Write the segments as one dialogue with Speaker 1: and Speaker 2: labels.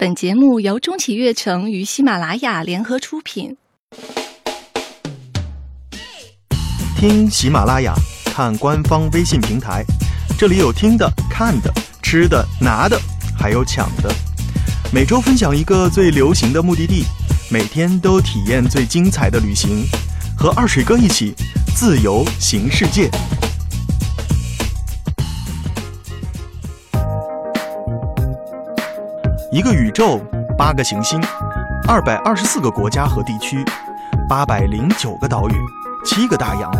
Speaker 1: 本节目由中企悦城与喜马拉雅联合出品。
Speaker 2: 听喜马拉雅，看官方微信平台，这里有听的、看的、吃的、拿的，还有抢的。每周分享一个最流行的目的地，每天都体验最精彩的旅行，和二水哥一起自由行世界。一个宇宙，八个行星，二百二十四个国家和地区，八百零九个岛屿，七个大洋，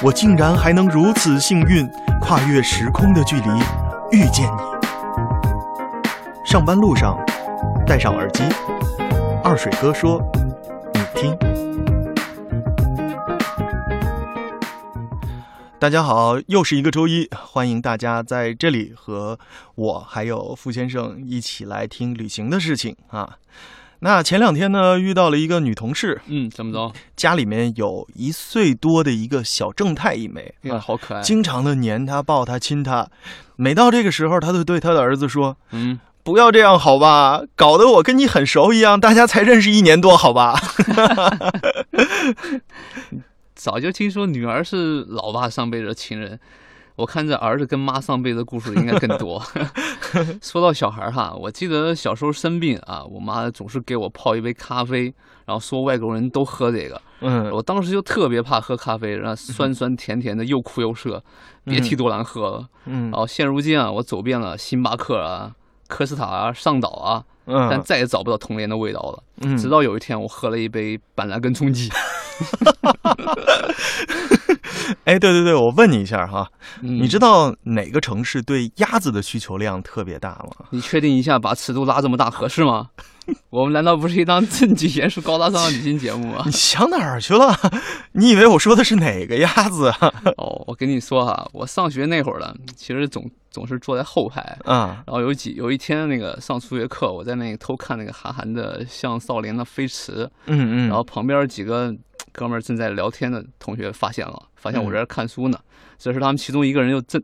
Speaker 2: 我竟然还能如此幸运，跨越时空的距离，遇见你。上班路上，戴上耳机，二水哥说：“你听。”大家好，又是一个周一，欢迎大家在这里和我还有傅先生一起来听旅行的事情啊。那前两天呢，遇到了一个女同事，
Speaker 3: 嗯，怎么着？
Speaker 2: 家里面有一岁多的一个小正太一枚，
Speaker 3: 啊，好可爱。
Speaker 2: 经常的黏她、抱她、亲她。每到这个时候，她都对她的儿子说
Speaker 3: 嗯，：“
Speaker 2: 不要这样，好吧？搞得我跟你很熟一样，大家才认识一年多，好吧？”
Speaker 3: 早就听说女儿是老爸上辈子的情人，我看这儿子跟妈上辈子的故事应该更多。说到小孩儿哈，我记得小时候生病啊，我妈总是给我泡一杯咖啡，然后说外国人都喝这个，
Speaker 2: 嗯
Speaker 3: 我当时就特别怕喝咖啡，然后酸酸甜甜的，又苦又涩，别提多难喝了。
Speaker 2: 嗯
Speaker 3: 然后现如今啊，我走遍了星巴克啊、科斯塔啊、上岛啊，但
Speaker 2: 嗯
Speaker 3: 再也找不到童年的味道了。
Speaker 2: 嗯，
Speaker 3: 直到有一天，我喝了一杯板蓝根冲剂。
Speaker 2: 哎，对对对，我问你一下哈，
Speaker 3: 嗯
Speaker 2: 你知道哪个城市对鸭子的需求量特别大吗？
Speaker 3: 你确定一下把尺度拉这么大合适吗？我们难道不是一档正经、严肃、高大上的旅行节目吗
Speaker 2: 你？想哪儿去了？你以为我说的是哪个鸭子啊？
Speaker 3: 哦，我跟你说哈，我上学那会儿呢，其实总总是坐在后排，
Speaker 2: 啊，
Speaker 3: 然后有几有一天那个上数学课，我在那个偷看那个韩寒的《像少林的飞驰》，
Speaker 2: 嗯嗯，
Speaker 3: 然后旁边几个哥们儿正在聊天的同学发现了，发现我在这儿看书呢。这时他们其中一个人又正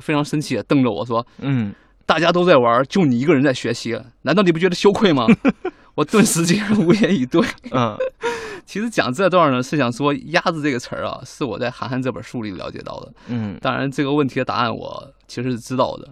Speaker 3: 非常生气的瞪着我说
Speaker 2: 嗯，：“
Speaker 3: 大家都在玩，就你一个人在学习，难道你不觉得羞愧吗？” 我顿时间无言以对。
Speaker 2: 嗯
Speaker 3: 其实讲这段呢，是想说“鸭子”这个词儿啊，是我在韩寒这本书里了解到的。
Speaker 2: 嗯，
Speaker 3: 当然，这个问题的答案我其实是知道的。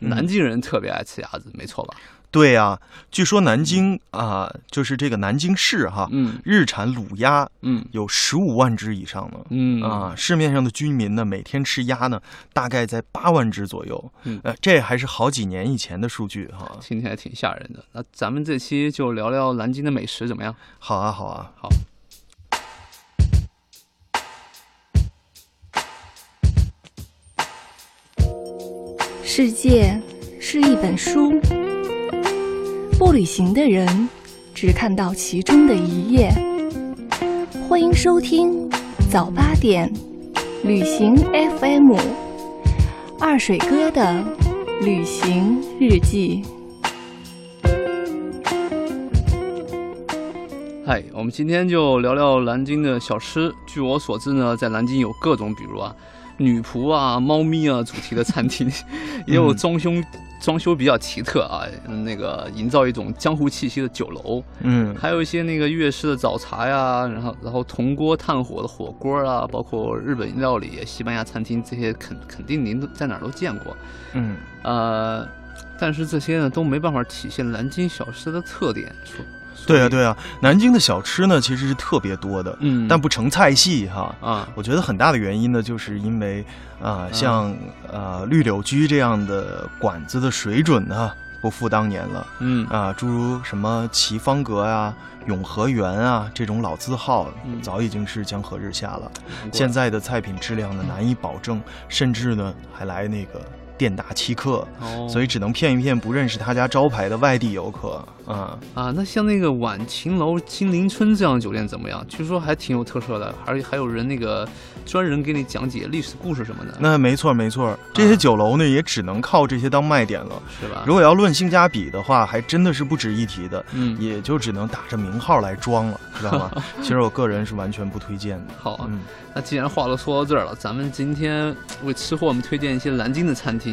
Speaker 2: 嗯
Speaker 3: 南京人特别爱吃鸭子，没错吧？
Speaker 2: 对呀、据说南京啊、就是这个南京市哈，
Speaker 3: 嗯
Speaker 2: 日产卤鸭
Speaker 3: 嗯
Speaker 2: 有十五万只以上呢。
Speaker 3: 嗯
Speaker 2: 啊，市面上的居民呢，每天吃鸭呢，大概在八万只左右。
Speaker 3: 嗯
Speaker 2: 呃，这还是好几年以前的数据哈。
Speaker 3: 听起来挺吓人的。那咱们这期就聊聊南京的美食怎么样？
Speaker 2: 好啊，好啊，
Speaker 3: 好。
Speaker 1: 世界是一本书，不旅行的人只看到其中的一页。欢迎收听早八点旅行 FM，二水哥的旅行日记。
Speaker 3: 嗨，我们今天就聊聊南京的小吃。据我所知呢，在南京有各种，比如啊，女仆啊、猫咪啊主题的餐厅，也有装修装修比较奇特啊，嗯那个营造一种江湖气息的酒楼，
Speaker 2: 嗯。
Speaker 3: 还有一些那个粤式的早茶呀，然后然后铜锅炭火的火锅啊，包括日本料理、西班牙餐厅这些肯肯定您都在哪儿都见过，
Speaker 2: 嗯，
Speaker 3: 呃，但是这些呢都没办法体现南京小吃的特点。说
Speaker 2: 对啊，
Speaker 3: 啊，
Speaker 2: 对啊，南京的小吃呢其实是特别多的，
Speaker 3: 嗯，
Speaker 2: 但不成菜系哈。
Speaker 3: 啊，
Speaker 2: 我觉得很大的原因呢，就是因为啊、像呃绿柳居这样的馆子的水准呢不复当年了。
Speaker 3: 嗯。
Speaker 2: 啊，诸如什么齐方阁啊、永和园啊这种老字号，
Speaker 3: 嗯。
Speaker 2: 早已经是江河日下了。现在的菜品质量呢难以保证，甚至呢还来那个店打欺客，
Speaker 3: 哦，
Speaker 2: 所以只能骗一骗不认识他家招牌的外地游客啊。
Speaker 3: 啊，那像那个晚晴楼、金陵春这样的酒店怎么样？据说还挺有特色的，还还有人那个专人给你讲解历史故事什么的，
Speaker 2: 那没错没错，这些酒楼呢也只能靠这些当卖点了。
Speaker 3: 是吧？
Speaker 2: 如果要论性价比的话，还真的是不值一提的，
Speaker 3: 嗯，
Speaker 2: 也就只能打着名号来装了，知道吗？其实我个人是完全不推荐的。
Speaker 3: 好啊。
Speaker 2: 嗯，
Speaker 3: 那既然话都说到这儿了，咱们今天为吃货们推荐一些南京的餐厅，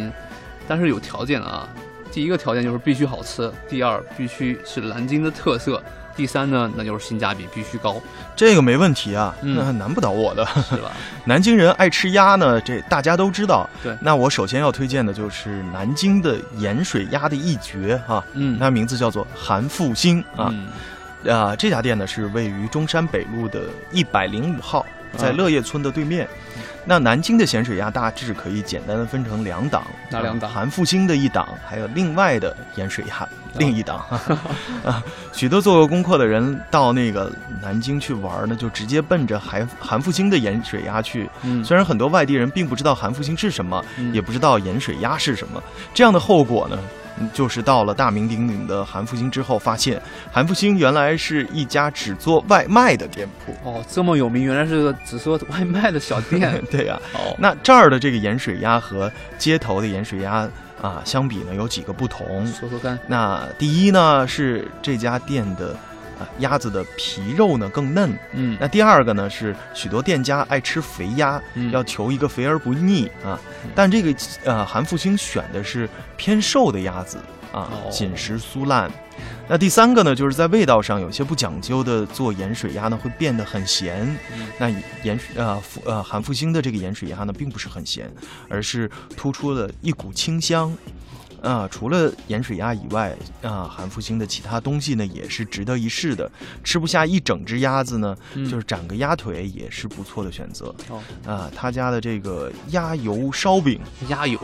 Speaker 3: 但是有条件的啊。第一个条件就是必须好吃，第二必须是南京的特色，第三呢，那就是性价比必须高，
Speaker 2: 这个没问题啊，
Speaker 3: 嗯
Speaker 2: 那难不倒我的。
Speaker 3: 是吧？
Speaker 2: 南京人爱吃鸭呢，这大家都知道。
Speaker 3: 对
Speaker 2: 那我首先要推荐的就是南京的盐水鸭的一绝哈、
Speaker 3: 嗯，
Speaker 2: 它名字叫做韩复兴啊。
Speaker 3: 嗯
Speaker 2: 啊，这家店呢是位于中山北路的一百零五号，在
Speaker 3: 啊
Speaker 2: 乐业村的对面。那南京的咸水鸭大致可以简单的分成两档，
Speaker 3: 哪两档
Speaker 2: 啊韩复兴的一档，还有另外的盐水鸭另一档。啊，许多做过功课的人到那个南京去玩呢，就直接奔着韩韩复兴的盐水鸭去。
Speaker 3: 嗯，
Speaker 2: 虽然很多外地人并不知道韩复兴是什么，
Speaker 3: 嗯
Speaker 2: 也不知道盐水鸭是什么，这样的后果呢，嗯就是到了大名鼎鼎的韩复兴之后，发现韩复兴原来是一家只做外卖的店铺。
Speaker 3: 哦，这么有名，原来是个只做外卖的小店。
Speaker 2: 对呀、
Speaker 3: 哦，
Speaker 2: 那这儿的这个盐水鸭和街头的盐水鸭啊相比呢，有几个不同。
Speaker 3: 说说看，
Speaker 2: 那第一呢是这家店的啊鸭子的皮肉呢更嫩。
Speaker 3: 嗯，
Speaker 2: 那第二个呢是许多店家爱吃肥鸭，
Speaker 3: 嗯
Speaker 2: 要求一个肥而不腻啊
Speaker 3: 嗯。
Speaker 2: 但这个呃韩复兴选的是偏瘦的鸭子啊
Speaker 3: 哦，
Speaker 2: 紧实酥烂。那第三个呢，就是在味道上有些不讲究的做盐水鸭呢，会变得很咸。
Speaker 3: 嗯
Speaker 2: 那盐水呃复呃韩复兴的这个盐水鸭呢，并不是很咸，而是突出了一股清香。啊、除了盐水鸭以外，啊、韩复兴的其他东西呢，也是值得一试的。吃不下一整只鸭子呢，
Speaker 3: 嗯
Speaker 2: 就是斩个鸭腿也是不错的选择。
Speaker 3: 哦，
Speaker 2: 啊，他家的这个鸭油烧饼
Speaker 3: 鸭油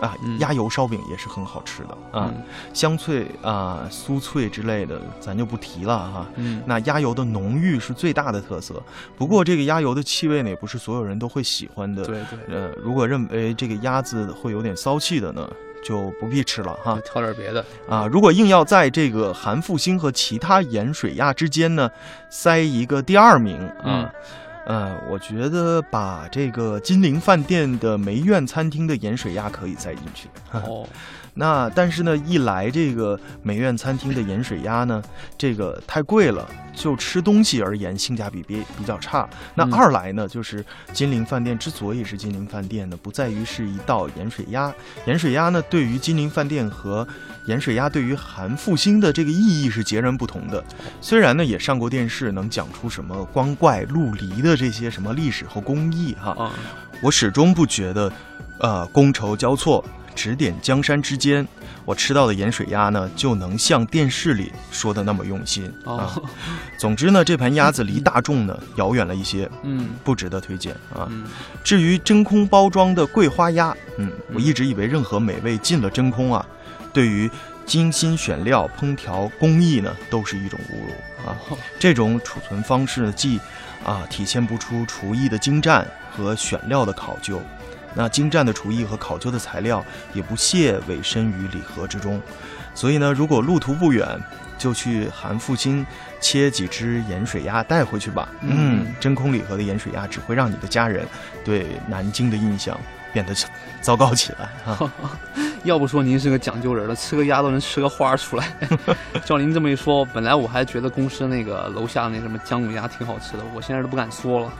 Speaker 2: 啊
Speaker 3: 嗯，
Speaker 2: 鸭油烧饼也是很好吃的啊，
Speaker 3: 嗯
Speaker 2: 香脆啊、酥脆之类的，咱就不提了哈。
Speaker 3: 嗯，
Speaker 2: 那鸭油的浓郁是最大的特色，不过这个鸭油的气味呢，也不是所有人都会喜欢的。
Speaker 3: 对对，
Speaker 2: 呃，如果认为这个鸭子会有点骚气的呢，就不必吃了哈。
Speaker 3: 挑点别的。
Speaker 2: 啊，如果硬要在这个韩复兴和其他盐水鸭之间呢，塞一个第二名啊，呃，我觉得把这个金陵饭店的梅苑餐厅的盐水鸭可以塞进去。
Speaker 3: 哦，
Speaker 2: 那但是呢，一来这个梅苑餐厅的盐水鸭呢，这个太贵了，就吃东西而言性价比比比较差。那
Speaker 3: 嗯。
Speaker 2: 二来呢，就是金陵饭店之所以是金陵饭店呢，不在于是一道盐水鸭，盐水鸭呢对于金陵饭店和盐水鸭对于韩复兴的这个意义是截然不同的。虽然呢也上过电视，能讲出什么光怪陆离的这些什么历史和工艺哈，
Speaker 3: 啊，
Speaker 2: 我始终不觉得，呃，觥筹交错，指点江山之间，我吃到的盐水鸭呢，就能像电视里说的那么用心啊。
Speaker 3: 哦，
Speaker 2: 总之呢，这盘鸭子离大众呢 遥远了一些，
Speaker 3: 嗯
Speaker 2: 不值得推荐啊。
Speaker 3: 嗯，
Speaker 2: 至于真空包装的桂花鸭，嗯，我一直以为任何美味进了真空啊，对于精心选料、烹调工艺呢，都是一种侮辱啊。
Speaker 3: 哦
Speaker 2: 这种储存方式呢，既啊体现不出厨艺的精湛和选料的考究，那精湛的厨艺和考究的材料也不屑委身于礼盒之中。所以呢，如果路途不远，就去韩复兴切几只盐水鸭带回去吧。
Speaker 3: 嗯
Speaker 2: 嗯，真空礼盒的盐水鸭只会让你的家人对南京的印象变得糟糕起来啊。
Speaker 3: 要不说您是个讲究人了，吃个鸭都能吃个花出来。照您这么一说，本来我还觉得公司那个楼下那什么姜母鸭挺好吃的，我现在都不敢说了。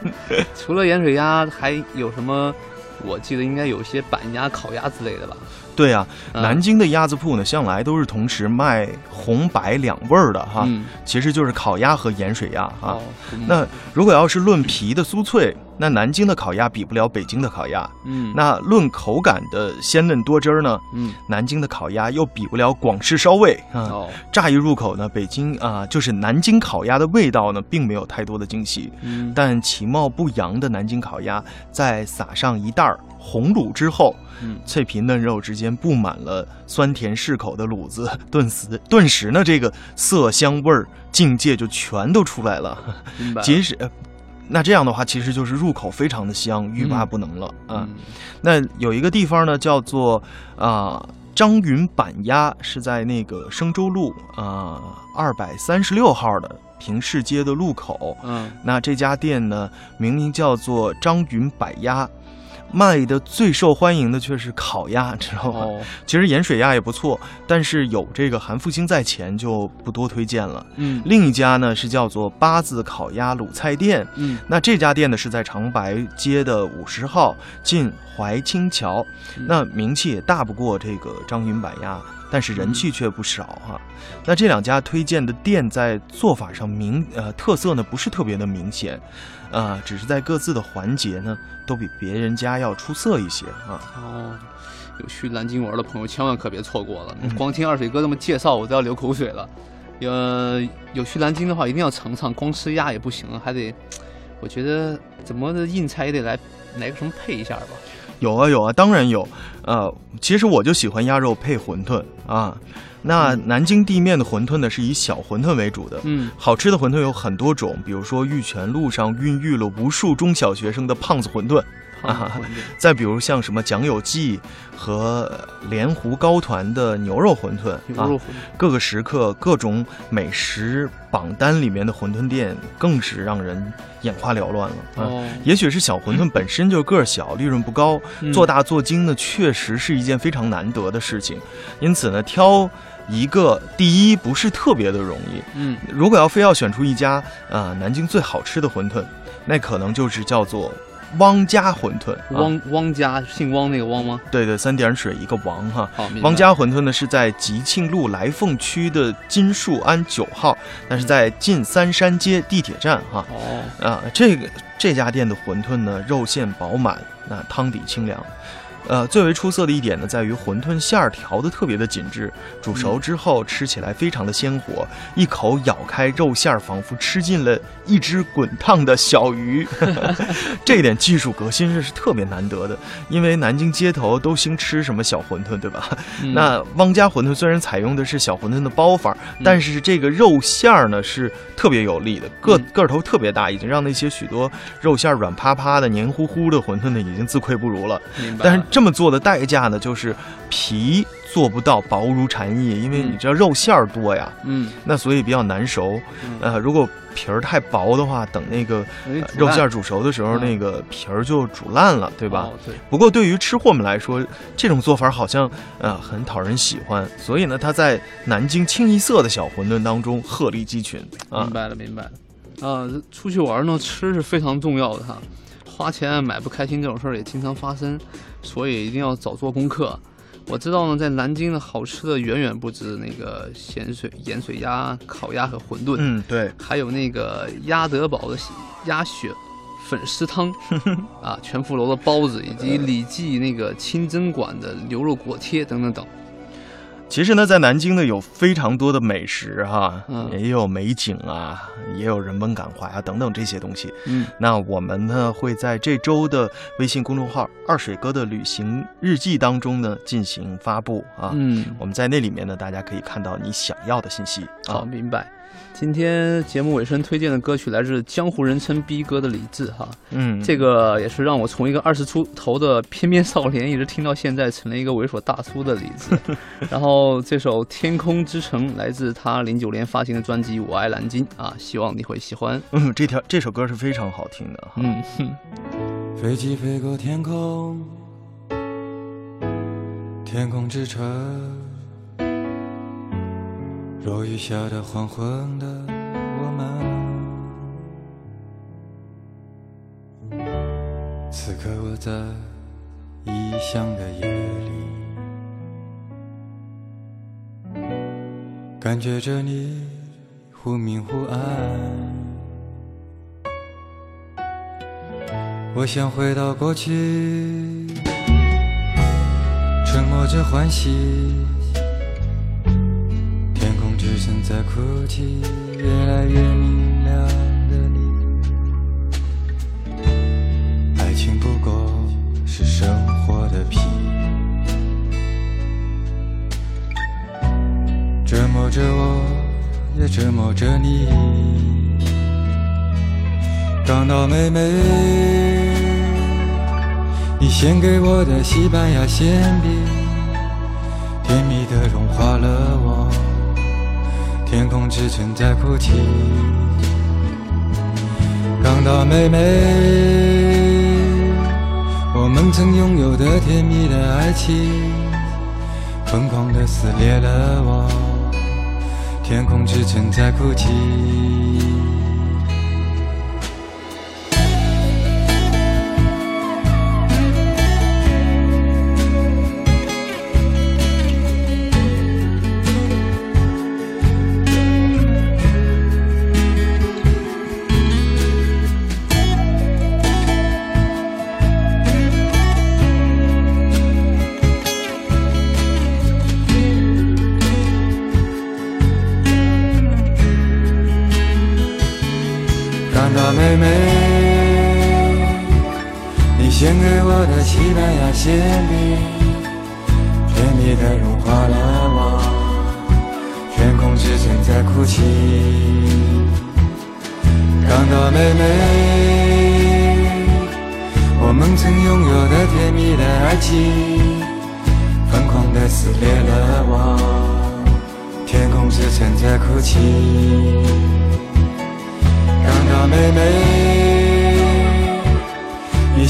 Speaker 3: 除了盐水鸭，还有什么？我记得应该有些板鸭、烤鸭之类的吧。
Speaker 2: 对呀、
Speaker 3: 嗯。
Speaker 2: 南京的鸭子铺呢，向来都是同时卖红白两味儿的哈，
Speaker 3: 嗯，
Speaker 2: 其实就是烤鸭和盐水鸭
Speaker 3: 哈。
Speaker 2: 那如果要是论皮的酥脆，那南京的烤鸭比不了北京的烤鸭。
Speaker 3: 嗯，
Speaker 2: 那论口感的鲜嫩多汁儿呢，
Speaker 3: 嗯。
Speaker 2: 南京的烤鸭又比不了广式烧味啊。
Speaker 3: 哦，
Speaker 2: 乍一入口呢，北京啊，就是南京烤鸭的味道呢，并没有太多的惊喜，
Speaker 3: 嗯，
Speaker 2: 但其貌不扬的南京烤鸭，在撒上一袋儿红卤之后，
Speaker 3: 嗯。
Speaker 2: 脆皮嫩肉之间布满了酸甜适口的卤子，顿时顿时呢，这个色香味儿境界就全都出来了。即使呃那这样的话，其实就是入口非常的香，欲罢
Speaker 3: 嗯
Speaker 2: 不能了啊。
Speaker 3: 嗯
Speaker 2: 那有一个地方呢，叫做啊、张云板鸭，是在那个生州路啊二百三十六号的平市街的路口。
Speaker 3: 嗯
Speaker 2: 那这家店呢，明明叫做张云板鸭。卖的最受欢迎的却是烤鸭，知道吗？
Speaker 3: 哦，
Speaker 2: 其实盐水鸭也不错，但是有这个韩复兴在前就不多推荐了。
Speaker 3: 嗯。
Speaker 2: 另一家呢是叫做八字烤鸭卤菜店，
Speaker 3: 嗯。
Speaker 2: 那这家店呢是在长白街的五十号近怀清桥，
Speaker 3: 嗯。
Speaker 2: 那名气也大不过这个张云板鸭，但是人气却不少哈、那这两家推荐的店在做法上明呃特色呢不是特别的明显，啊、只是在各自的环节呢都比别人家要出色一些啊。
Speaker 3: 哦，有去南京玩的朋友千万可别错过了，
Speaker 2: 嗯
Speaker 3: 光听二水哥这么介绍，我都要流口水了。呃，有去南京的话，一定要尝尝，光吃鸭也不行，还得，我觉得怎么的硬菜也得来来个什么配一下吧。
Speaker 2: 有啊有啊，当然有。呃，其实我就喜欢鸭肉配馄饨啊。那南京地面的馄饨呢，是以小馄饨为主的。
Speaker 3: 嗯，
Speaker 2: 好吃的馄饨有很多种，比如说玉泉路上孕育了无数中小学生的胖子馄饨，
Speaker 3: 胖子馄饨
Speaker 2: 再比如像什么蒋有记和莲湖高团的牛肉馄饨啊
Speaker 3: 牛肉，馄饨。
Speaker 2: 各个时刻各种美食榜单里面的馄饨店更是让人眼花缭乱了啊。
Speaker 3: 哦，
Speaker 2: 也许是小馄饨本身就个儿小，利润不高，
Speaker 3: 嗯
Speaker 2: 做大做精呢，确实是一件非常难得的事情。因此呢，挑一个第一不是特别的容易。
Speaker 3: 嗯，
Speaker 2: 如果要非要选出一家啊、呃南京最好吃的馄饨，那可能就是叫做汪家馄饨。啊、
Speaker 3: 汪汪家姓汪那个汪吗？
Speaker 2: 对对，三点水一个王哈。
Speaker 3: 好，
Speaker 2: 汪家馄饨呢是在吉庆路来凤区的金树庵九号，那是在近三山街地铁站哈。
Speaker 3: 哦，
Speaker 2: 啊，这个这家店的馄饨呢，肉馅饱满，那汤底清凉。呃，最为出色的一点呢，在于馄饨馅儿调的特别的紧致，煮熟之后吃起来非常的鲜活，一口咬开肉馅儿，仿佛吃进了一只滚烫的小鱼。这一点技术革新是特别难得的，因为南京街头都兴吃什么小馄饨，对吧？
Speaker 3: 嗯
Speaker 2: 那汪家馄饨虽然采用的是小馄饨的包法，但是这个肉馅儿呢是特别有力的，个
Speaker 3: 嗯
Speaker 2: 个头特别大，已经让那些许多肉馅儿软趴趴的、黏糊糊的馄饨呢已经自愧不如了。
Speaker 3: 明白了。
Speaker 2: 但是这么做的代价呢，就是皮做不到薄如蝉翼，因为
Speaker 3: 嗯
Speaker 2: 你知道肉馅儿多呀，
Speaker 3: 嗯，
Speaker 2: 那所以比较难熟。
Speaker 3: 嗯
Speaker 2: 呃，如果皮儿太薄的话，等那个、肉馅儿煮熟的时候，
Speaker 3: 嗯
Speaker 2: 那个皮儿就煮烂了，对吧？不过对于吃货们来说，这种做法好像呃很讨人喜欢，所以呢，它在南京清一色的小馄饨当中鹤立鸡群啊
Speaker 3: 明。白了，明白了。啊，这出去玩呢，吃是非常重要的哈。花钱买不开心这种事儿也经常发生，所以一定要早做功课。我知道呢，在南京的好吃的远远不止那个咸水盐水鸭、烤鸭和馄饨，
Speaker 2: 嗯，对，
Speaker 3: 还有那个鸭德堡的鸭血粉丝汤 啊，全福楼的包子，以及李记那个清真馆的牛肉果贴等等等。
Speaker 2: 其实呢，在南京呢有非常多的美食哈，
Speaker 3: 嗯
Speaker 2: 也有美景啊，也有人文感怀啊等等这些东西。
Speaker 3: 嗯，
Speaker 2: 那我们呢会在这周的微信公众号“二水哥的旅行日记”当中呢进行发布啊。
Speaker 3: 嗯，
Speaker 2: 我们在那里面呢，大家可以看到你想要的信息
Speaker 3: 好，
Speaker 2: 啊。
Speaker 3: 明白。今天节目尾声推荐的歌曲来自江湖人称逼哥的李志哈，
Speaker 2: 嗯，
Speaker 3: 这个也是让我从一个二十出头的翩翩少年一直听到现在，成了一个猥琐大叔的李志。然后这首《天空之城》来自他零九年发行的专辑《我爱蓝鲸》啊，希望你会喜欢。
Speaker 2: 嗯，这条这首歌是非常好听的哈。
Speaker 3: 嗯哼，
Speaker 4: 飞机飞过天空，天空之城，落雨下的黄昏的我们，此刻我在异乡的夜里，感觉着你忽明忽暗。我想回到过去，沉默着欢喜。天空之城在哭泣，越来越明亮的你。爱情不过是生活的皮，折磨着我，也折磨着你。港岛妹妹，你献给我的西班牙馅饼，甜蜜的融化了我。天空之城在哭泣，港岛妹妹，我们曾拥有的甜蜜的爱情，疯狂的撕裂了我，天空之城在哭泣。馅饼，甜蜜的融化了我，天空之城在哭泣。刚到妹妹，我们曾拥有的甜蜜的爱情，疯狂的撕裂了我，天空之城在哭泣。妹妹，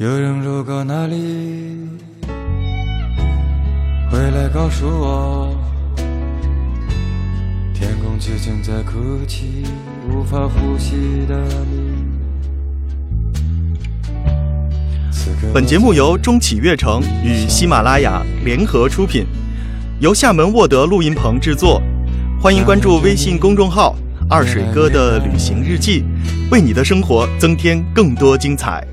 Speaker 4: 有人路过那里，回来告诉我，天空之城在哭泣，无法呼吸的你。
Speaker 2: 本节目由中企悦城与喜马拉雅联合出品，由厦门沃德录音棚制作。欢迎关注微信公众号“二水哥的旅行日记”，为你的生活增添更多精彩。